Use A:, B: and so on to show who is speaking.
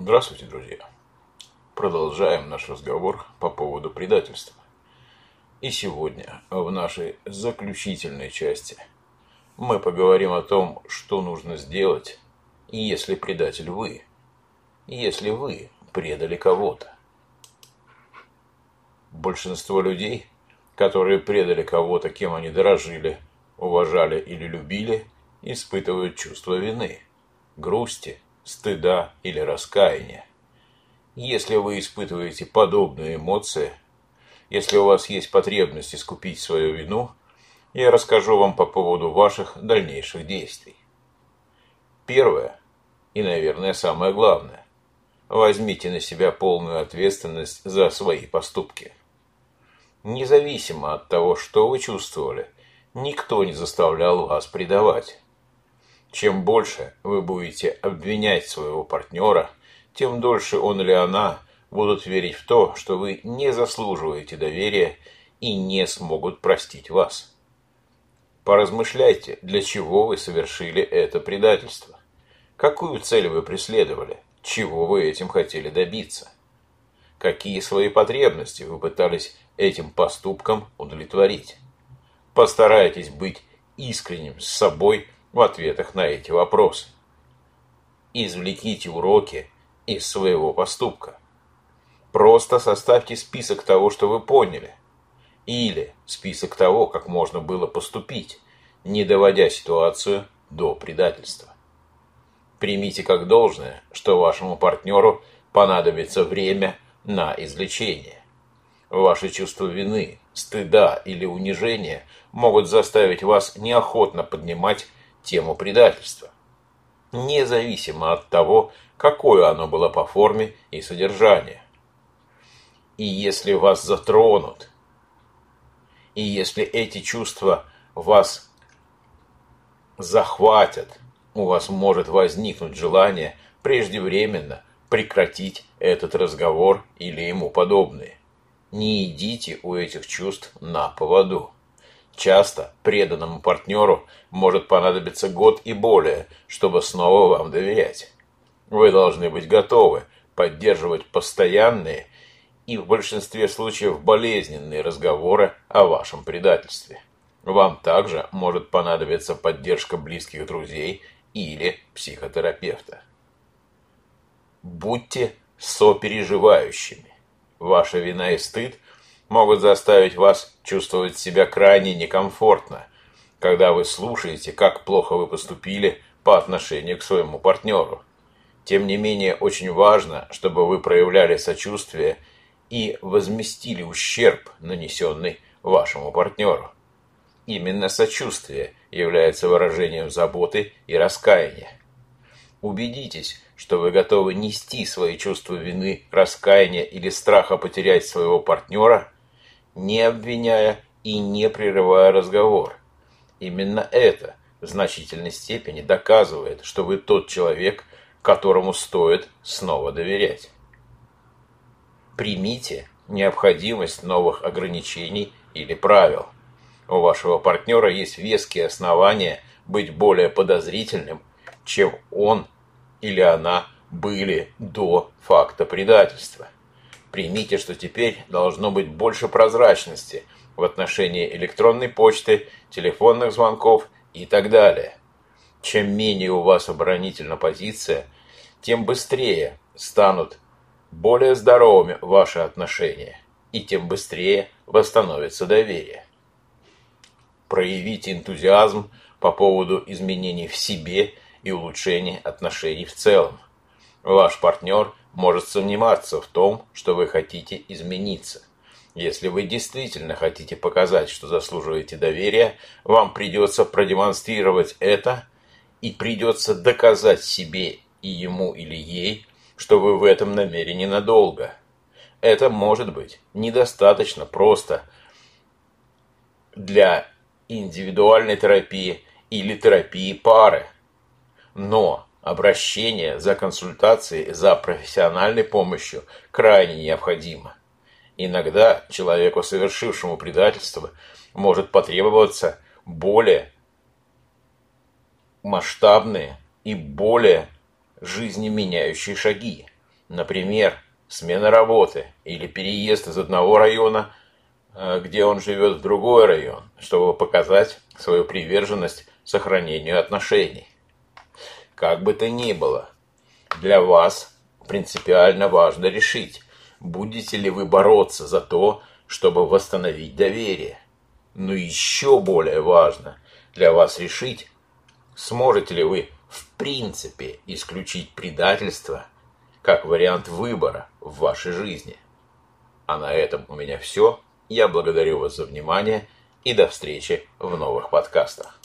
A: Здравствуйте, друзья. Продолжаем наш разговор по поводу предательства. И сегодня, в нашей заключительной части, мы поговорим о том, что нужно сделать, если предатель вы, если вы предали кого-то. Большинство людей, которые предали кого-то, кем они дорожили, уважали или любили, испытывают чувство вины, грусти, стыда или раскаяния. Если вы испытываете подобные эмоции, если у вас есть потребность искупить свою вину, я расскажу вам по поводу ваших дальнейших действий. Первое и, наверное, самое главное. Возьмите на себя полную ответственность за свои поступки. Независимо от того, что вы чувствовали, никто не заставлял вас предавать. Чем больше вы будете обвинять своего партнера, тем дольше он или она будут верить в то, что вы не заслуживаете доверия и не смогут простить вас. Поразмышляйте, для чего вы совершили это предательство. Какую цель вы преследовали? Чего вы этим хотели добиться? Какие свои потребности вы пытались этим поступком удовлетворить? Постарайтесь быть искренним с собой в ответах на эти вопросы. Извлеките уроки из своего поступка. Просто составьте список того, что вы поняли. Или список того, как можно было поступить, не доводя ситуацию до предательства. Примите как должное, что вашему партнеру понадобится время на излечение. Ваши чувства вины, стыда или унижения могут заставить вас неохотно поднимать тему предательства. Независимо от того, какое оно было по форме и содержанию. И если вас затронут, и если эти чувства вас захватят, у вас может возникнуть желание преждевременно прекратить этот разговор или ему подобные. Не идите у этих чувств на поводу. Часто преданному партнеру может понадобиться год и более, чтобы снова вам доверять. Вы должны быть готовы поддерживать постоянные и в большинстве случаев болезненные разговоры о вашем предательстве. Вам также может понадобиться поддержка близких друзей или психотерапевта. Будьте сопереживающими. Ваша вина и стыд – могут заставить вас чувствовать себя крайне некомфортно, когда вы слушаете, как плохо вы поступили по отношению к своему партнеру. Тем не менее, очень важно, чтобы вы проявляли сочувствие и возместили ущерб, нанесенный вашему партнеру. Именно сочувствие является выражением заботы и раскаяния. Убедитесь, что вы готовы нести свои чувства вины, раскаяния или страха потерять своего партнера не обвиняя и не прерывая разговор. Именно это в значительной степени доказывает, что вы тот человек, которому стоит снова доверять. Примите необходимость новых ограничений или правил. У вашего партнера есть веские основания быть более подозрительным, чем он или она были до факта предательства. Примите, что теперь должно быть больше прозрачности в отношении электронной почты, телефонных звонков и так далее. Чем менее у вас оборонительна позиция, тем быстрее станут более здоровыми ваши отношения, и тем быстрее восстановится доверие. Проявите энтузиазм по поводу изменений в себе и улучшения отношений в целом. Ваш партнер может сомневаться в том, что вы хотите измениться. Если вы действительно хотите показать, что заслуживаете доверия, вам придется продемонстрировать это и придется доказать себе и ему или ей, что вы в этом намерены надолго. Это может быть недостаточно просто для индивидуальной терапии или терапии пары. Но Обращение за консультацией, за профессиональной помощью крайне необходимо. Иногда человеку, совершившему предательство, может потребоваться более масштабные и более жизнеменяющие шаги. Например, смена работы или переезд из одного района, э, где он живет, в другой район, чтобы показать свою приверженность сохранению отношений. Как бы то ни было, для вас принципиально важно решить, будете ли вы бороться за то, чтобы восстановить доверие. Но еще более важно для вас решить, сможете ли вы в принципе исключить предательство как вариант выбора в вашей жизни. А на этом у меня все. Я благодарю вас за внимание и до встречи в новых подкастах.